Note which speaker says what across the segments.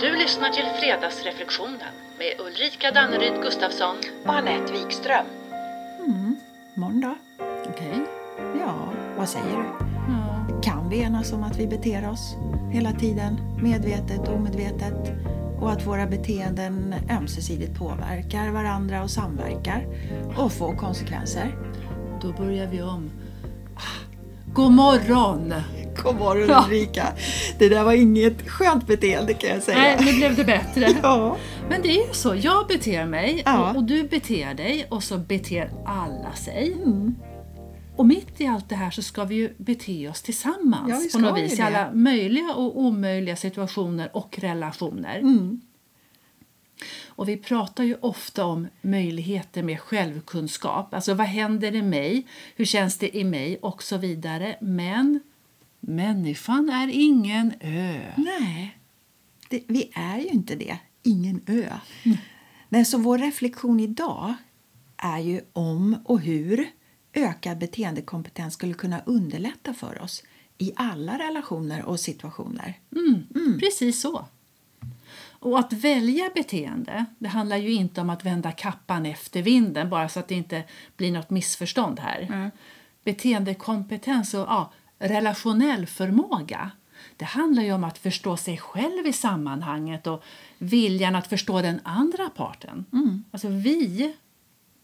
Speaker 1: Du lyssnar till Fredagsreflektionen med Ulrika Danneryd Gustafsson.
Speaker 2: och Anette Wikström.
Speaker 3: Mm, måndag.
Speaker 2: Okej.
Speaker 3: Ja, vad säger du?
Speaker 2: Ja.
Speaker 3: Kan vi enas om att vi beter oss hela tiden, medvetet och omedvetet? Och att våra beteenden ömsesidigt påverkar varandra och samverkar och får konsekvenser?
Speaker 2: Då börjar vi om. God morgon!
Speaker 3: God morgon
Speaker 2: Ja.
Speaker 3: Ulrika! Det där var inget skönt beteende kan jag säga.
Speaker 2: Nej, nu blev det bättre.
Speaker 3: Ja,
Speaker 2: Men det är ju så, jag beter mig
Speaker 3: Ja.
Speaker 2: och, och du beter dig och så beter alla sig.
Speaker 3: mm.
Speaker 2: Och mitt i allt det här så ska vi ju bete oss tillsammans
Speaker 3: Ja,
Speaker 2: på något vis i alla möjliga och omöjliga situationer och relationer.
Speaker 3: Mm.
Speaker 2: Och vi pratar ju ofta om möjligheter med självkunskap. Alltså vad händer i mig? Hur känns det i mig? Och så vidare. Men människan är ingen ö.
Speaker 3: Nej, det, vi är ju inte det. Ingen ö. Nej, så vår reflektion idag är ju om och hur ökad beteendekompetens skulle kunna underlätta för oss i alla relationer och situationer.
Speaker 2: Mm, Precis så. Och att välja beteende, det handlar ju inte om att vända kappan efter vinden bara så att det inte blir något missförstånd här. Beteendekompetens och ja, relationell förmåga, det handlar ju om att förstå sig själv i sammanhanget och viljan att förstå den andra parten. Alltså vi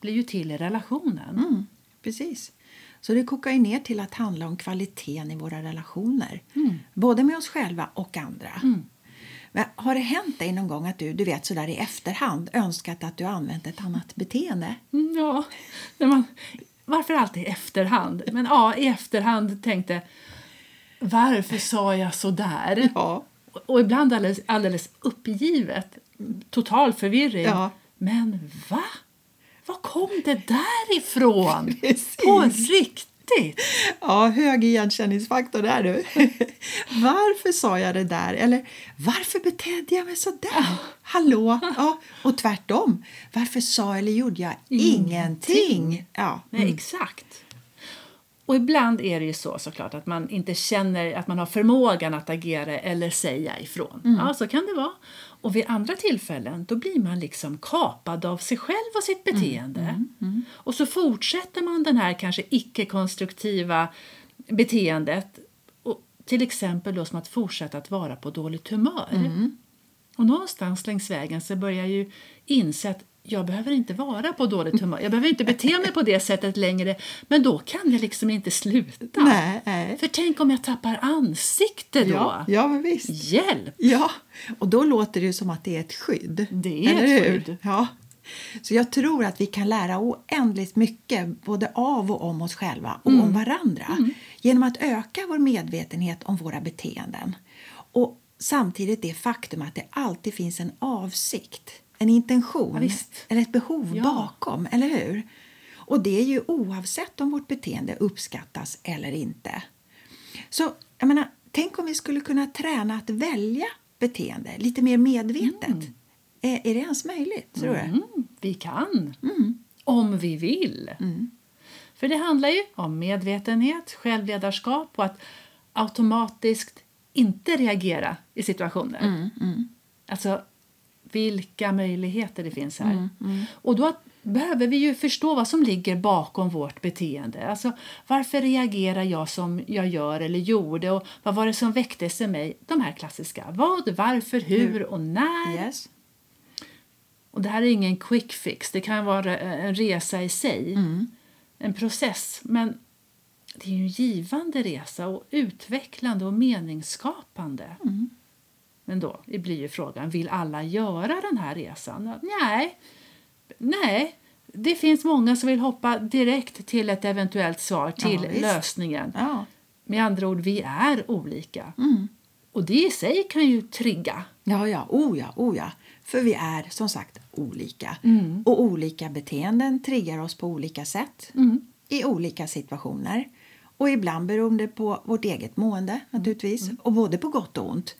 Speaker 2: blir ju till i relationen.
Speaker 3: Mm, precis. Så det kokar ju ner till att handla om kvaliteten i våra relationer. Både med oss själva och andra. Men har det hänt dig någon gång att du, du vet sådär i efterhand önskat att du använt ett annat beteende?
Speaker 2: Mm, Ja, när man, varför alltid i efterhand? Men ja, i efterhand tänkte varför sa jag så där?
Speaker 3: Ja.
Speaker 2: Och, ibland alldeles, alldeles uppgivet, total förvirring.
Speaker 3: Ja.
Speaker 2: Men va? Var kom det där ifrån?
Speaker 3: Precis.
Speaker 2: På riktigt?
Speaker 3: Ja, hög igenkänningsfaktor där du. Varför sa jag det där? Eller varför betedde jag mig så där? Hallå? Ja, och tvärtom. Varför sa eller gjorde jag ingenting? Ja.
Speaker 2: Nej,
Speaker 3: Mm.
Speaker 2: exakt. Och ibland är det ju så såklart att man inte känner att man har förmågan att agera eller säga ifrån.
Speaker 3: Mm.
Speaker 2: Ja, så kan det vara. Och vid andra tillfällen då blir man liksom kapad av sig själv och sitt
Speaker 3: Mm.
Speaker 2: beteende. Och så fortsätter man den här kanske icke-konstruktiva beteendet. Och till exempel då som att fortsätta att vara på dåligt humör.
Speaker 3: Mm.
Speaker 2: Och någonstans längs vägen så börjar jag ju inse att jag behöver inte vara på dåligt humör. Jag behöver inte bete mig på det sättet längre. Men då kan jag liksom inte sluta.
Speaker 3: Nej, nej.
Speaker 2: För tänk om jag tappar ansikte då?
Speaker 3: Ja, ja, men visst.
Speaker 2: Hjälp!
Speaker 3: Ja, och då låter det ju som att det är ett skydd.
Speaker 2: Det är ett
Speaker 3: hur?
Speaker 2: skydd.
Speaker 3: Ja. Så jag tror att vi kan lära oändligt mycket både av och om oss själva och
Speaker 2: Mm.
Speaker 3: om varandra genom att öka vår medvetenhet om våra beteenden. Och samtidigt det faktum att det alltid finns en avsikt, en intention
Speaker 2: Ja,
Speaker 3: eller ett behov
Speaker 2: Ja.
Speaker 3: bakom, eller hur? Och det är ju oavsett om vårt beteende uppskattas eller inte. Så jag menar, tänk om vi skulle kunna träna att välja beteende lite mer medvetet. Är, är det ens möjligt, tror du?
Speaker 2: Mm, vi kan.
Speaker 3: Mm.
Speaker 2: Om vi vill. För det handlar ju om medvetenhet, självledarskap och att automatiskt inte reagera i situationer.
Speaker 3: Mm,
Speaker 2: Alltså, vilka möjligheter det finns här.
Speaker 3: Mm,
Speaker 2: Och då behöver vi ju förstå vad som ligger bakom vårt beteende. Alltså, varför reagerar jag som jag gör eller gjorde? Och vad var det som väcktes i mig? De här klassiska. Vad, varför, hur och när.
Speaker 3: Yes.
Speaker 2: Och det här är ingen quick fix. Det kan vara en resa i sig. En process. Men det är en givande resa och utvecklande och meningsskapande. Men då blir ju frågan, vill alla göra den här resan? Nej. Nej. Det finns många som vill hoppa direkt till ett eventuellt svar, till
Speaker 3: Ja,
Speaker 2: lösningen.
Speaker 3: Ja.
Speaker 2: Med andra ord, vi är olika. Och det i sig kan ju trigga.
Speaker 3: Ja, ja, oh ja, oh ja. För vi är som sagt olika.
Speaker 2: Mm.
Speaker 3: Och olika beteenden triggar oss på olika sätt
Speaker 2: Mm.
Speaker 3: i olika situationer. Och ibland beroende på vårt eget mående
Speaker 2: Mm.
Speaker 3: naturligtvis. Och både på gott och ont.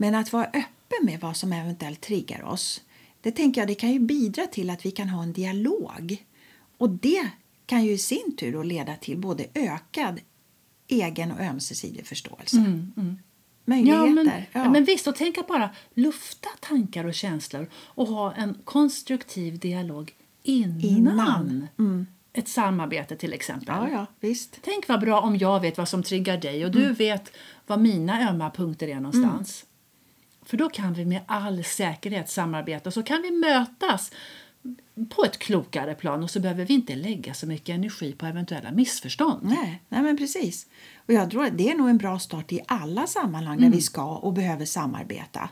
Speaker 3: Men att vara öppen med vad som eventuellt triggar oss. Det tänker jag det kan ju bidra till att vi kan ha en dialog. Och det kan ju i sin tur då leda till både ökad egen och ömsesidig förståelse.
Speaker 2: Mm, mm.
Speaker 3: möjligheter.
Speaker 2: Ja, men,
Speaker 3: Ja.
Speaker 2: men visst, och tänk att bara lufta tankar och känslor och ha en konstruktiv dialog innan,
Speaker 3: Innan. Mm.
Speaker 2: ett samarbete till exempel.
Speaker 3: ja, ja, visst.
Speaker 2: Tänk vad bra om jag vet vad som triggar dig och du
Speaker 3: Mm.
Speaker 2: vet vad mina ömma punkter är någonstans. För då kan vi med all säkerhet samarbeta och så kan vi mötas på ett klokare plan och så behöver vi inte lägga så mycket energi på eventuella missförstånd.
Speaker 3: Nej, nej men precis. Och jag tror att det är nog en bra start i alla sammanhang där vi ska och behöver samarbeta.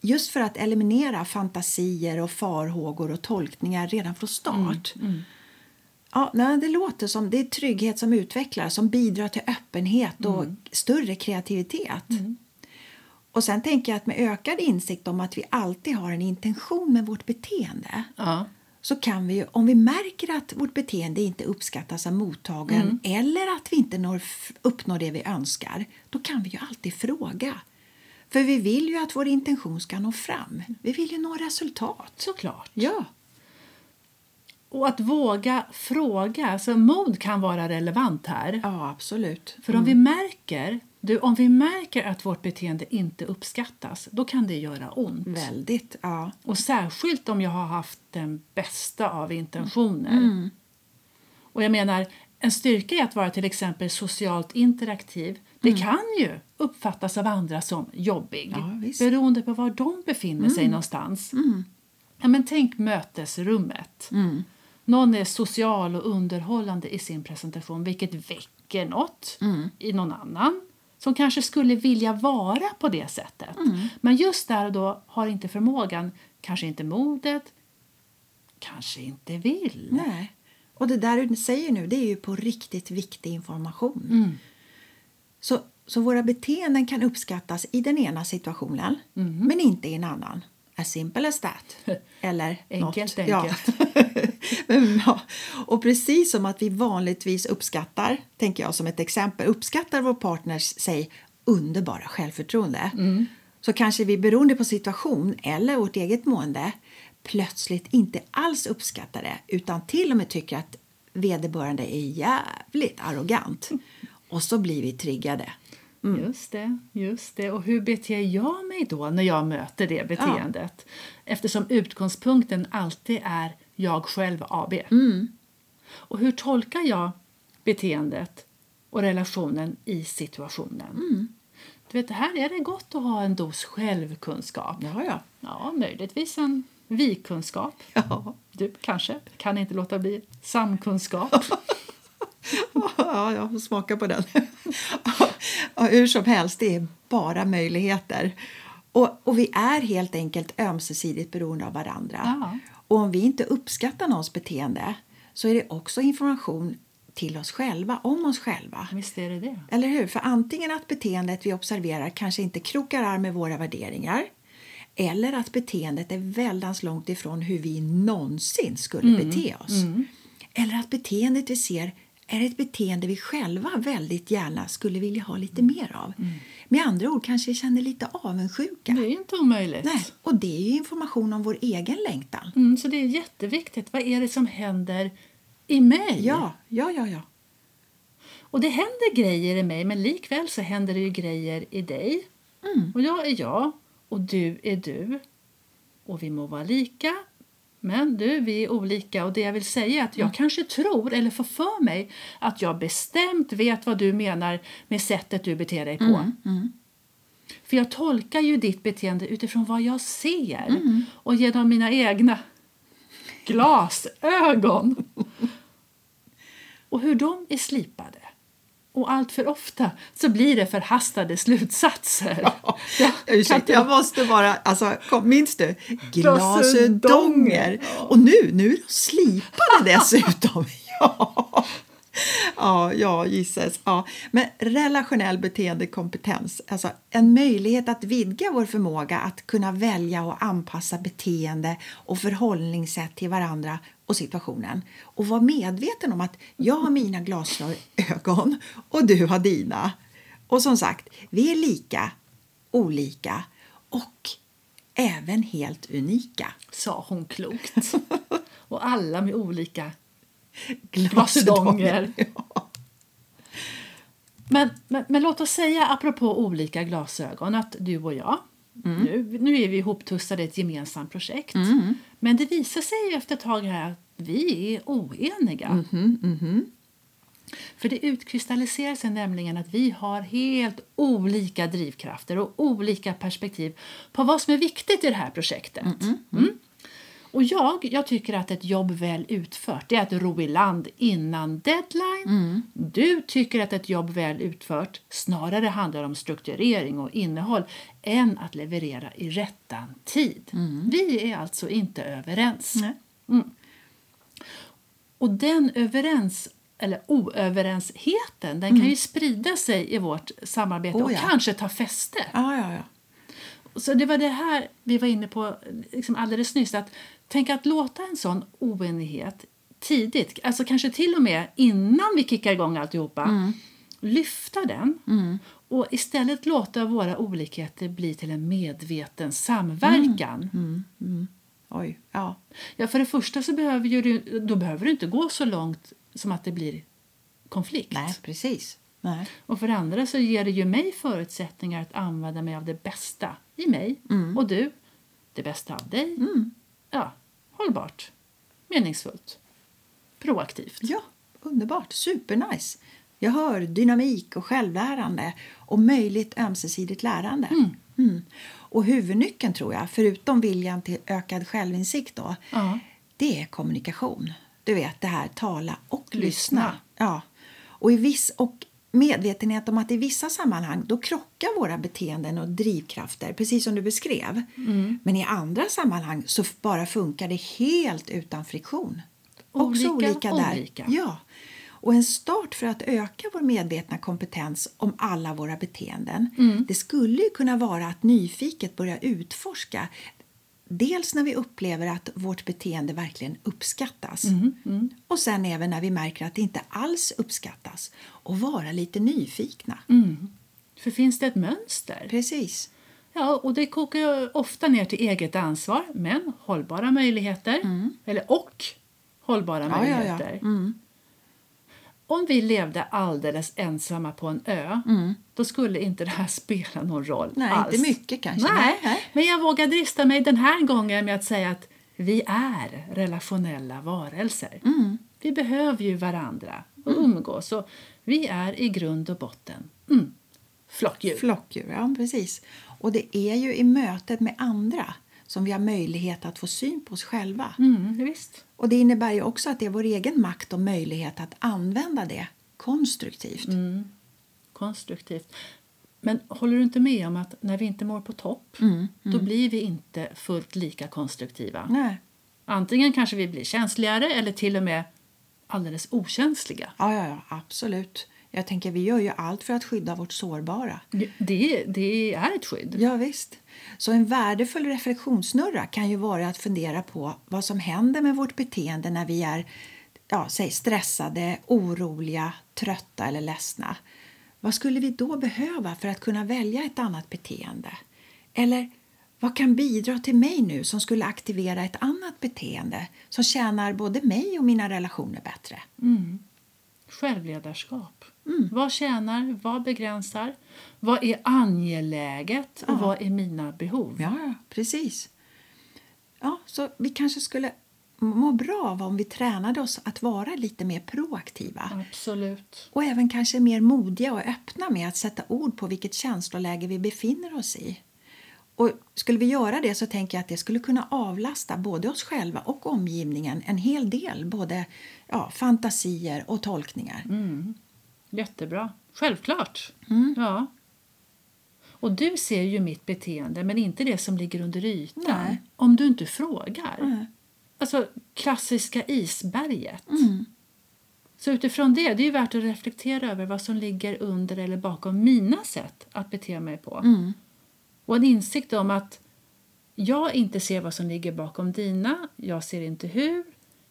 Speaker 3: Just för att eliminera fantasier och farhågor och tolkningar redan från start. Ja, nej, det låter som det är trygghet som utvecklar, som bidrar till öppenhet och större kreativitet. Och sen tänker jag att med ökad insikt om att vi alltid har en intention med vårt beteende
Speaker 2: Ja.
Speaker 3: så kan vi ju, om vi märker att vårt beteende inte uppskattas av mottagaren eller att vi inte når, uppnår det vi önskar, då kan vi ju alltid fråga. För vi vill ju att vår intention ska nå fram. Vi vill ju nå resultat.
Speaker 2: Såklart.
Speaker 3: Ja,
Speaker 2: Och att våga fråga, alltså mod kan vara relevant här.
Speaker 3: ja absolut.
Speaker 2: För om vi märker du, om vi märker att vårt beteende inte uppskattas, då kan det göra ont.
Speaker 3: Väldigt, ja.
Speaker 2: Och särskilt om jag har haft den bästa av intentioner. Och jag menar, en styrka i att vara till exempel socialt interaktiv, det kan ju uppfattas av andra som jobbig.
Speaker 3: Ja, visst.
Speaker 2: beroende på var de befinner sig någonstans. Ja, men tänk mötesrummet. Någon är social och underhållande i sin presentation vilket väcker något i någon annan som kanske skulle vilja vara på det sättet. Men just där och då har inte förmågan, kanske inte modet, kanske inte vill.
Speaker 3: Nej. Och det där du säger nu, det är ju på riktigt viktig information. Så, så våra beteenden kan uppskattas i den ena situationen, men inte i en annan. As simple as that. Eller
Speaker 2: Enkelt,
Speaker 3: något. Ja.
Speaker 2: enkelt.
Speaker 3: Men, ja. Och precis som att vi vanligtvis uppskattar, tänker jag som ett exempel, uppskattar vår partners, säg, underbara självförtroende så kanske vi beroende på situation eller vårt eget mående plötsligt inte alls uppskattar det utan till och med tycker att vederbörande är jävligt arrogant. Och så blir vi triggade.
Speaker 2: Just det, just det. Och hur beter jag mig då när jag möter det beteendet? Eftersom utgångspunkten alltid är jag själv AB. Och hur tolkar jag beteendet och relationen i situationen? Du vet, här är det gott att ha en dos självkunskap.
Speaker 3: Ja, ja.
Speaker 2: Ja, möjligtvis en vi-kunskap.
Speaker 3: Ja.
Speaker 2: Du kanske kan inte låta bli samkunskap.
Speaker 3: Ja, jag får smaka på den. hur som helst, det är bara möjligheter. Och, och vi är helt enkelt ömsesidigt beroende av varandra.
Speaker 2: Ja.
Speaker 3: Och om vi inte uppskattar någons beteende så är det också information till oss själva, om oss själva.
Speaker 2: Visst är det det.
Speaker 3: Eller hur? För antingen att beteendet vi observerar kanske inte krokar arm med våra värderingar eller att beteendet är väldigt långt ifrån hur vi någonsin skulle bete oss. Eller att beteendet vi ser är ett beteende vi själva väldigt gärna skulle vilja ha lite mer av. Med andra ord kanske känner lite avundsjuka.
Speaker 2: Det är inte omöjligt.
Speaker 3: Nej, och det är ju information om vår egen längtan.
Speaker 2: Mm, så det är jätteviktigt. Vad är det som händer i mig?
Speaker 3: Ja, ja, ja, ja.
Speaker 2: Och det händer grejer i mig, men likväl så händer det ju grejer i dig. Och jag är jag, och du är du. Och vi må vara lika, men du, vi är olika. Och det jag vill säga är att jag kanske tror, eller får för mig, att jag bestämt vet vad du menar med sättet du beter dig på. För jag tolkar ju ditt beteende utifrån vad jag ser och genom mina egna glasögon. Och hur de är slipade. Och allt för ofta så blir det förhastade slutsatser. Jag kan
Speaker 3: Ursäkta, jag måste bara... Alltså, kom, minns du?
Speaker 2: Glasödonger.
Speaker 3: Och nu, nu är de slipade dessutom. ja. Ja, ja, gisses. Ja. Men relationell beteendekompetens, alltså en möjlighet att vidga vår förmåga att kunna välja och anpassa beteende och förhållningssätt till varandra och situationen. Och vara medveten om att jag har mina glasögon och du har dina. Och som sagt, vi är lika, olika och även helt unika.
Speaker 2: Sa hon klokt. Och alla med olika Glasödonger.
Speaker 3: Ja.
Speaker 2: Men, men, men låt oss säga, apropå olika glasögon, att du och jag nu, nu är vi ihoptussade i ett gemensamt projekt. Men det visar sig efter ett tag här att vi är oeniga. För det utkristalliserar sig nämligen att vi har helt olika drivkrafter och olika perspektiv på vad som är viktigt i det här projektet. Mm. Och jag, jag tycker att ett jobb väl utfört det är att ro i land innan deadline. Du tycker att ett jobb väl utfört snarare handlar om strukturering och innehåll än att leverera i rättan tid. Vi är alltså inte överens. Mm. Och den överens eller oöverensheten den kan ju sprida sig i vårt samarbete
Speaker 3: Oh,
Speaker 2: och
Speaker 3: ja.
Speaker 2: kanske ta fäste.
Speaker 3: Ja, ja, ja.
Speaker 2: Så det var det här vi var inne på liksom alldeles nyss. Att tänk att låta en sån oenighet tidigt, alltså kanske till och med innan vi kickar igång alltihopa, lyfta den och istället låta våra olikheter bli till en medveten samverkan.
Speaker 3: Oj, ja.
Speaker 2: Ja, för det första så behöver ju du, då behöver du inte gå så långt som att det blir konflikt.
Speaker 3: Nej, precis. Nej.
Speaker 2: Och för det andra så ger det ju mig förutsättningar att använda mig av det bästa i mig och du det bästa av dig. Ja, hållbart, meningsfullt, proaktivt.
Speaker 3: Ja, underbart. Supernice. Jag hör dynamik och självlärande och möjligt ömsesidigt lärande. Mm. Och huvudnyckeln tror jag, förutom viljan till ökad självinsikt då,
Speaker 2: Ja.
Speaker 3: det är kommunikation. Du vet det här tala och lyssna.
Speaker 2: Lyssna.
Speaker 3: Ja. Och, i viss, och medvetenhet om att i vissa sammanhang då krockar våra beteenden och drivkrafter, precis som du beskrev. Men i andra sammanhang så bara funkar det helt utan friktion. Också
Speaker 2: Olika,
Speaker 3: olika där.
Speaker 2: olika.
Speaker 3: Ja. Och en start för att öka vår medvetna kompetens om alla våra beteenden det skulle ju kunna vara att nyfiket börja utforska Dels när vi upplever att vårt beteende verkligen uppskattas och sen även när vi märker att det inte alls uppskattas och vara lite nyfikna.
Speaker 2: För finns det ett mönster?
Speaker 3: Precis.
Speaker 2: Ja, och det kokar ofta ner till eget ansvar, men hållbara möjligheter. Eller och hållbara
Speaker 3: Ja, ja, ja.
Speaker 2: Om vi levde alldeles ensamma på en ö, då skulle inte det här spela någon roll
Speaker 3: Nej,
Speaker 2: alls.
Speaker 3: inte mycket kanske.
Speaker 2: Nej, men jag vågar drista mig den här gången med att säga att vi är relationella varelser.
Speaker 3: Mm.
Speaker 2: Vi behöver ju varandra och umgås. Och vi är i grund och botten mm, flockdjur.
Speaker 3: Flockdjur, ja precis. Och det är ju i mötet med andra som vi har möjlighet att få syn på oss själva.
Speaker 2: mm.
Speaker 3: Och det innebär ju också att det är vår egen makt och möjlighet att använda det konstruktivt.
Speaker 2: Mm. Konstruktivt. Men håller du inte med om att när vi inte mår på topp då blir vi inte fullt lika konstruktiva?
Speaker 3: Nej.
Speaker 2: Antingen kanske vi blir känsligare eller till och med alldeles okänsliga.
Speaker 3: Ja, ja, ja, absolut. Jag tänker, vi gör ju allt för att skydda vårt sårbara.
Speaker 2: Det, det är ett skydd.
Speaker 3: Ja, visst. Så en värdefull reflektionssnurra kan ju vara att fundera på vad som händer med vårt beteende när vi är ja, säg stressade, oroliga, trötta eller ledsna. Vad skulle vi då behöva för att kunna välja ett annat beteende? Eller vad kan bidra till mig nu som skulle aktivera ett annat beteende som tjänar både mig och mina relationer bättre?
Speaker 2: Självledarskap. Vad tjänar? Vad begränsar? Vad är angeläget? Och vad är mina behov?
Speaker 3: Ja, precis. Ja, så vi kanske skulle må bra av om vi tränade oss att vara lite mer proaktiva.
Speaker 2: Absolut.
Speaker 3: Och även kanske mer modiga och öppna med att sätta ord på vilket känsloläge vi befinner oss i. Och skulle vi göra det så tänker jag att det skulle kunna avlasta både oss själva och omgivningen en hel del både ja, fantasier och tolkningar.
Speaker 2: Jättebra. Självklart.
Speaker 3: Mm.
Speaker 2: Ja. Och du ser ju mitt beteende, men inte det som ligger under ytan.
Speaker 3: Nej.
Speaker 2: Om du inte frågar.
Speaker 3: Nej.
Speaker 2: Alltså, klassiska isberget.
Speaker 3: Mm.
Speaker 2: Så utifrån det, det är värt att reflektera över vad som ligger under eller bakom mina sätt att bete mig på.
Speaker 3: Mm.
Speaker 2: Och en insikt om att jag inte ser vad som ligger bakom dina, jag ser inte hur,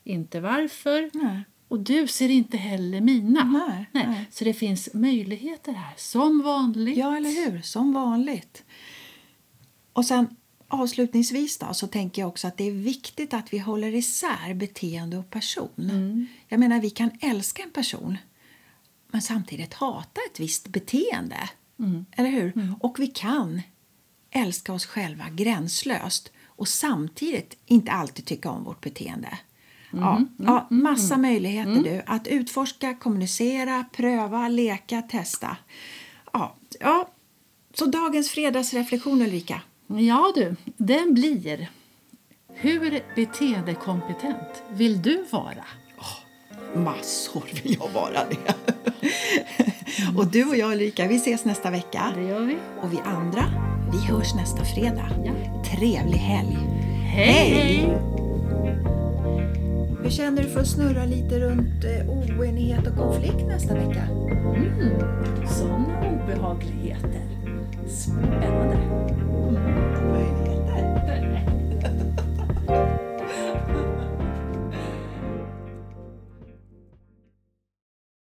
Speaker 2: inte varför.
Speaker 3: Nej.
Speaker 2: Och du ser inte heller mina.
Speaker 3: Nej, nej.
Speaker 2: Så det finns möjligheter här, som vanligt.
Speaker 3: Ja, eller hur? Som vanligt. Och sen avslutningsvis då, så tänker jag också att det är viktigt att vi håller isär beteende och person. Jag menar, vi kan älska en person men samtidigt hata ett visst beteende. Eller hur? Och vi kan älska oss själva gränslöst och samtidigt inte alltid tycka om vårt beteende. Ja, ja, massa möjligheter du. Att utforska, kommunicera, pröva, leka, testa. Ja, ja. Så dagens fredagsreflektion Ulrika.
Speaker 2: Ja du, den blir Hur beteendekompetent vill du vara?
Speaker 3: Massor vill jag vara det. och du och jag Ulrika, vi ses nästa vecka.
Speaker 2: Det gör vi.
Speaker 3: Och vi andra, vi hörs nästa fredag.
Speaker 2: Ja.
Speaker 3: Trevlig helg!
Speaker 2: Hej! hej.
Speaker 3: Hur känner du för att snurra lite runt eh, oenighet och konflikt nästa vecka?
Speaker 2: Sådana obehagligheter. Spännande.